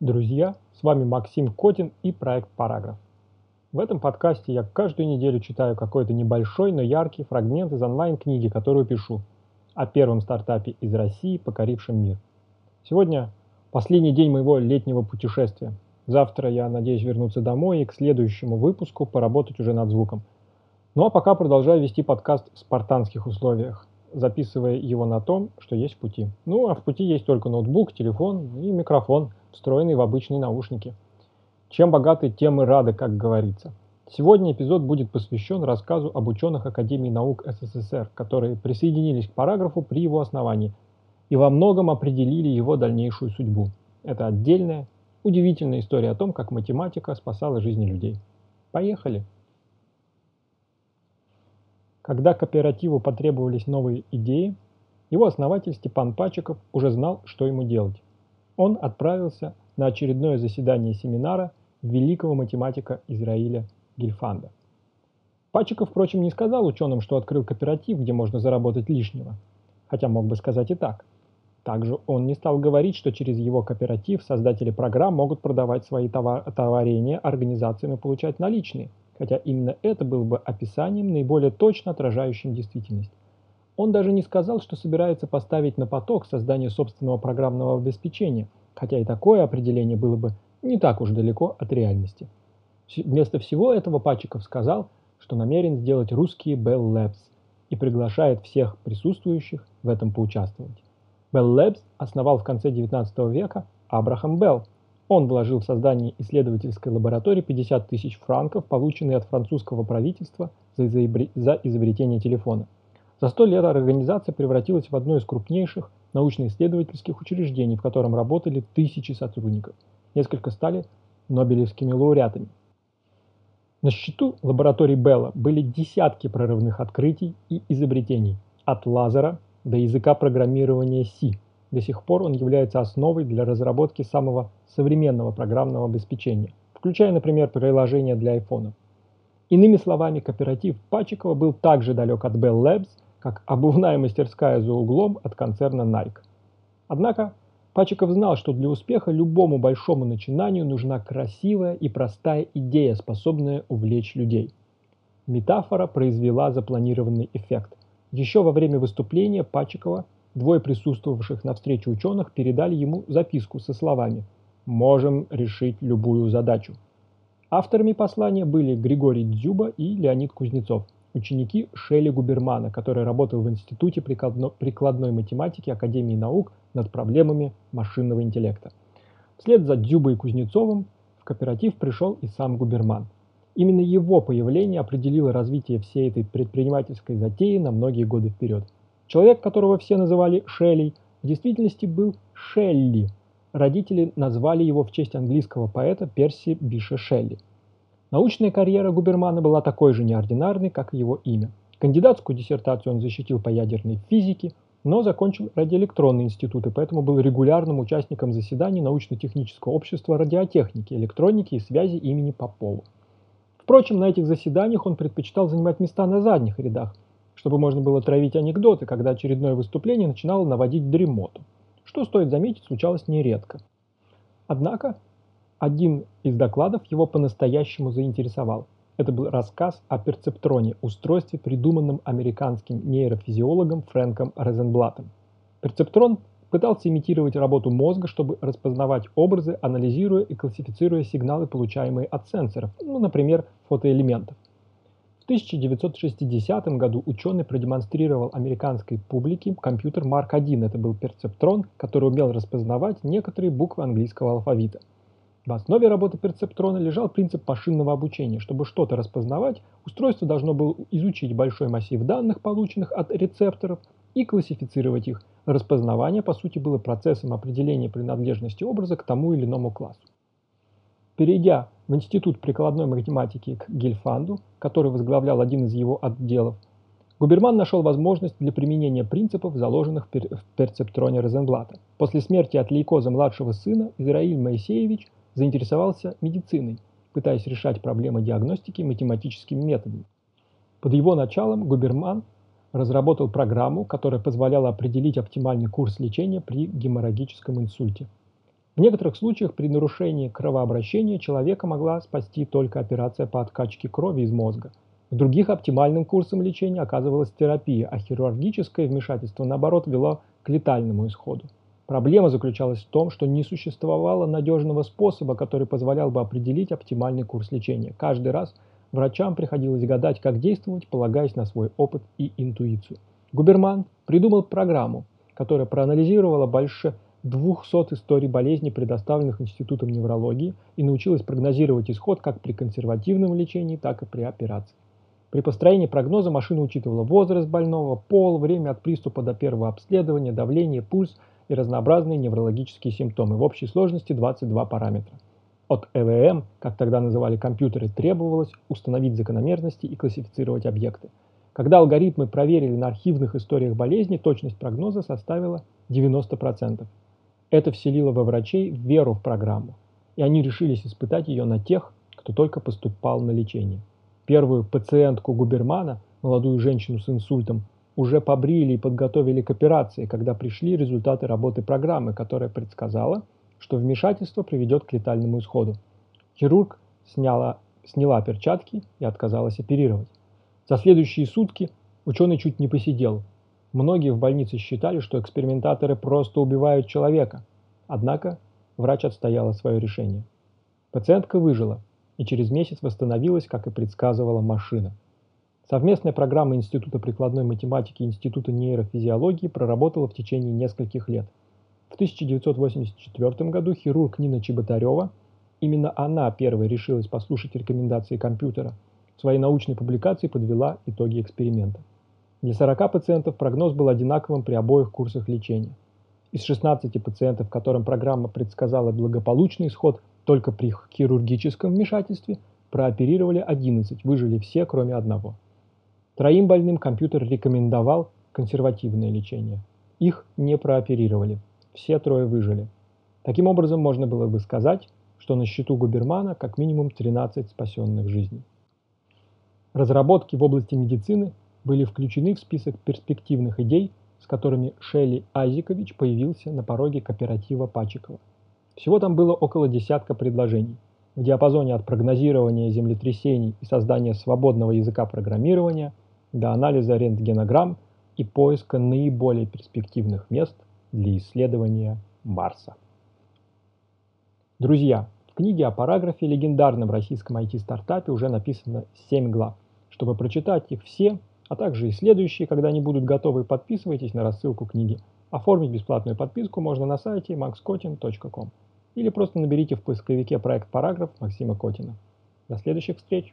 Друзья, с вами Максим Котин и проект «Параграф». В этом подкасте я каждую неделю читаю какой-то небольшой, но яркий фрагмент из онлайн-книги, которую пишу, о первом стартапе из России, покорившем мир. Сегодня последний день моего летнего путешествия. Завтра я надеюсь вернуться домой и к следующему выпуску поработать уже над звуком. Ну а пока продолжаю вести подкаст в спартанских условиях, записывая его на том, что есть в пути. Ну а в пути есть только ноутбук, телефон и микрофон, встроенный в обычные наушники. Чем богаты, тем и рады, как говорится. Сегодня эпизод будет посвящен рассказу об ученых Академии наук СССР, которые присоединились к параграфу при его основании и во многом определили его дальнейшую судьбу. Это отдельная, удивительная история о том, как математика спасала жизни людей. Поехали! Когда кооперативу потребовались новые идеи, его основатель Степан Пачиков уже знал, что ему делать. Он отправился на очередное заседание семинара великого математика Израиля Гильфанда. Пачиков, впрочем, не сказал ученым, что открыл кооператив, где можно заработать лишнего. Хотя мог бы сказать и так. Также он не стал говорить, что через его кооператив создатели программ могут продавать свои товар товарения организациям и получать наличные – хотя именно это было бы описанием, наиболее точно отражающим действительность. Он даже не сказал, что собирается поставить на поток создание собственного программного обеспечения, хотя и такое определение было бы не так уж далеко от реальности. Вместо всего этого Пачиков сказал, что намерен сделать русские Bell Labs и приглашает всех присутствующих в этом поучаствовать. Bell Labs основал в конце XIX века Абрахам Белл, он вложил в создание исследовательской лаборатории 50 тысяч франков, полученные от французского правительства за изобретение телефона. За сто лет организация превратилась в одно из крупнейших научно-исследовательских учреждений, в котором работали тысячи сотрудников. Несколько стали нобелевскими лауреатами. На счету лаборатории Белла были десятки прорывных открытий и изобретений, от лазера до языка программирования C – до сих пор он является основой для разработки самого современного программного обеспечения, включая, например, приложения для iPhone. Иными словами, кооператив Пачикова был так же далек от Bell Labs, как обувная мастерская за углом от концерна Nike. Однако Пачиков знал, что для успеха любому большому начинанию нужна красивая и простая идея, способная увлечь людей. Метафора произвела запланированный эффект. Еще во время выступления Пачикова Двое присутствовавших на встрече ученых передали ему записку со словами «Можем решить любую задачу». Авторами послания были Григорий Дзюба и Леонид Кузнецов, ученики Шелли Губермана, который работал в Институте прикладной математики Академии наук над проблемами машинного интеллекта. Вслед за Дзюбой и Кузнецовым в кооператив пришел и сам Губерман. Именно его появление определило развитие всей этой предпринимательской затеи на многие годы вперед – Человек, которого все называли Шелли, в действительности был Шелли. Родители назвали его в честь английского поэта Перси Биша Шелли. Научная карьера Губермана была такой же неординарной, как и его имя. Кандидатскую диссертацию он защитил по ядерной физике, но закончил радиоэлектронный институт и поэтому был регулярным участником заседаний научно-технического общества радиотехники, электроники и связи имени Попова. Впрочем, на этих заседаниях он предпочитал занимать места на задних рядах – чтобы можно было травить анекдоты, когда очередное выступление начинало наводить дремоту, что, стоит заметить, случалось нередко. Однако, один из докладов его по-настоящему заинтересовал. Это был рассказ о перцептроне, устройстве, придуманном американским нейрофизиологом Фрэнком Розенблатом. Перцептрон пытался имитировать работу мозга, чтобы распознавать образы, анализируя и классифицируя сигналы, получаемые от сенсоров, ну, например, фотоэлементов. 1960 году ученый продемонстрировал американской публике компьютер Mark I. Это был перцептрон, который умел распознавать некоторые буквы английского алфавита. В основе работы перцептрона лежал принцип машинного обучения. Чтобы что-то распознавать, устройство должно было изучить большой массив данных, полученных от рецепторов, и классифицировать их. Распознавание, по сути, было процессом определения принадлежности образа к тому или иному классу. Перейдя в Институт прикладной математики к Гельфанду, который возглавлял один из его отделов, Губерман нашел возможность для применения принципов, заложенных в перцептроне Розенблата. После смерти от лейкоза младшего сына Израиль Моисеевич заинтересовался медициной, пытаясь решать проблемы диагностики математическими методами. Под его началом Губерман разработал программу, которая позволяла определить оптимальный курс лечения при геморрагическом инсульте. В некоторых случаях при нарушении кровообращения человека могла спасти только операция по откачке крови из мозга. В других оптимальным курсом лечения оказывалась терапия, а хирургическое вмешательство, наоборот, вело к летальному исходу. Проблема заключалась в том, что не существовало надежного способа, который позволял бы определить оптимальный курс лечения. Каждый раз врачам приходилось гадать, как действовать, полагаясь на свой опыт и интуицию. Губерман придумал программу, которая проанализировала больше 200 историй болезней, предоставленных Институтом неврологии, и научилась прогнозировать исход как при консервативном лечении, так и при операции. При построении прогноза машина учитывала возраст больного, пол, время от приступа до первого обследования, давление, пульс и разнообразные неврологические симптомы. В общей сложности 22 параметра. От ЭВМ, как тогда называли компьютеры, требовалось установить закономерности и классифицировать объекты. Когда алгоритмы проверили на архивных историях болезни, точность прогноза составила 90%. Это вселило во врачей веру в программу, и они решились испытать ее на тех, кто только поступал на лечение. Первую пациентку Губермана, молодую женщину с инсультом, уже побрили и подготовили к операции, когда пришли результаты работы программы, которая предсказала, что вмешательство приведет к летальному исходу. Хирург сняла, сняла перчатки и отказалась оперировать. За следующие сутки ученый чуть не посидел, Многие в больнице считали, что экспериментаторы просто убивают человека. Однако врач отстояла свое решение. Пациентка выжила и через месяц восстановилась, как и предсказывала машина. Совместная программа Института прикладной математики и Института нейрофизиологии проработала в течение нескольких лет. В 1984 году хирург Нина Чеботарева, именно она первой решилась послушать рекомендации компьютера, в своей научной публикации подвела итоги эксперимента. Для 40 пациентов прогноз был одинаковым при обоих курсах лечения. Из 16 пациентов, которым программа предсказала благополучный исход только при хирургическом вмешательстве, прооперировали 11, выжили все, кроме одного. Троим больным компьютер рекомендовал консервативное лечение. Их не прооперировали. Все трое выжили. Таким образом, можно было бы сказать, что на счету Губермана как минимум 13 спасенных жизней. Разработки в области медицины были включены в список перспективных идей, с которыми Шелли Айзикович появился на пороге кооператива Пачикова. Всего там было около десятка предложений. В диапазоне от прогнозирования землетрясений и создания свободного языка программирования до анализа рентгенограмм и поиска наиболее перспективных мест для исследования Марса. Друзья, в книге о параграфе легендарном российском IT-стартапе уже написано 7 глав. Чтобы прочитать их все, а также и следующие, когда они будут готовы, подписывайтесь на рассылку книги. Оформить бесплатную подписку можно на сайте maxkotin.com или просто наберите в поисковике проект «Параграф» Максима Котина. До следующих встреч!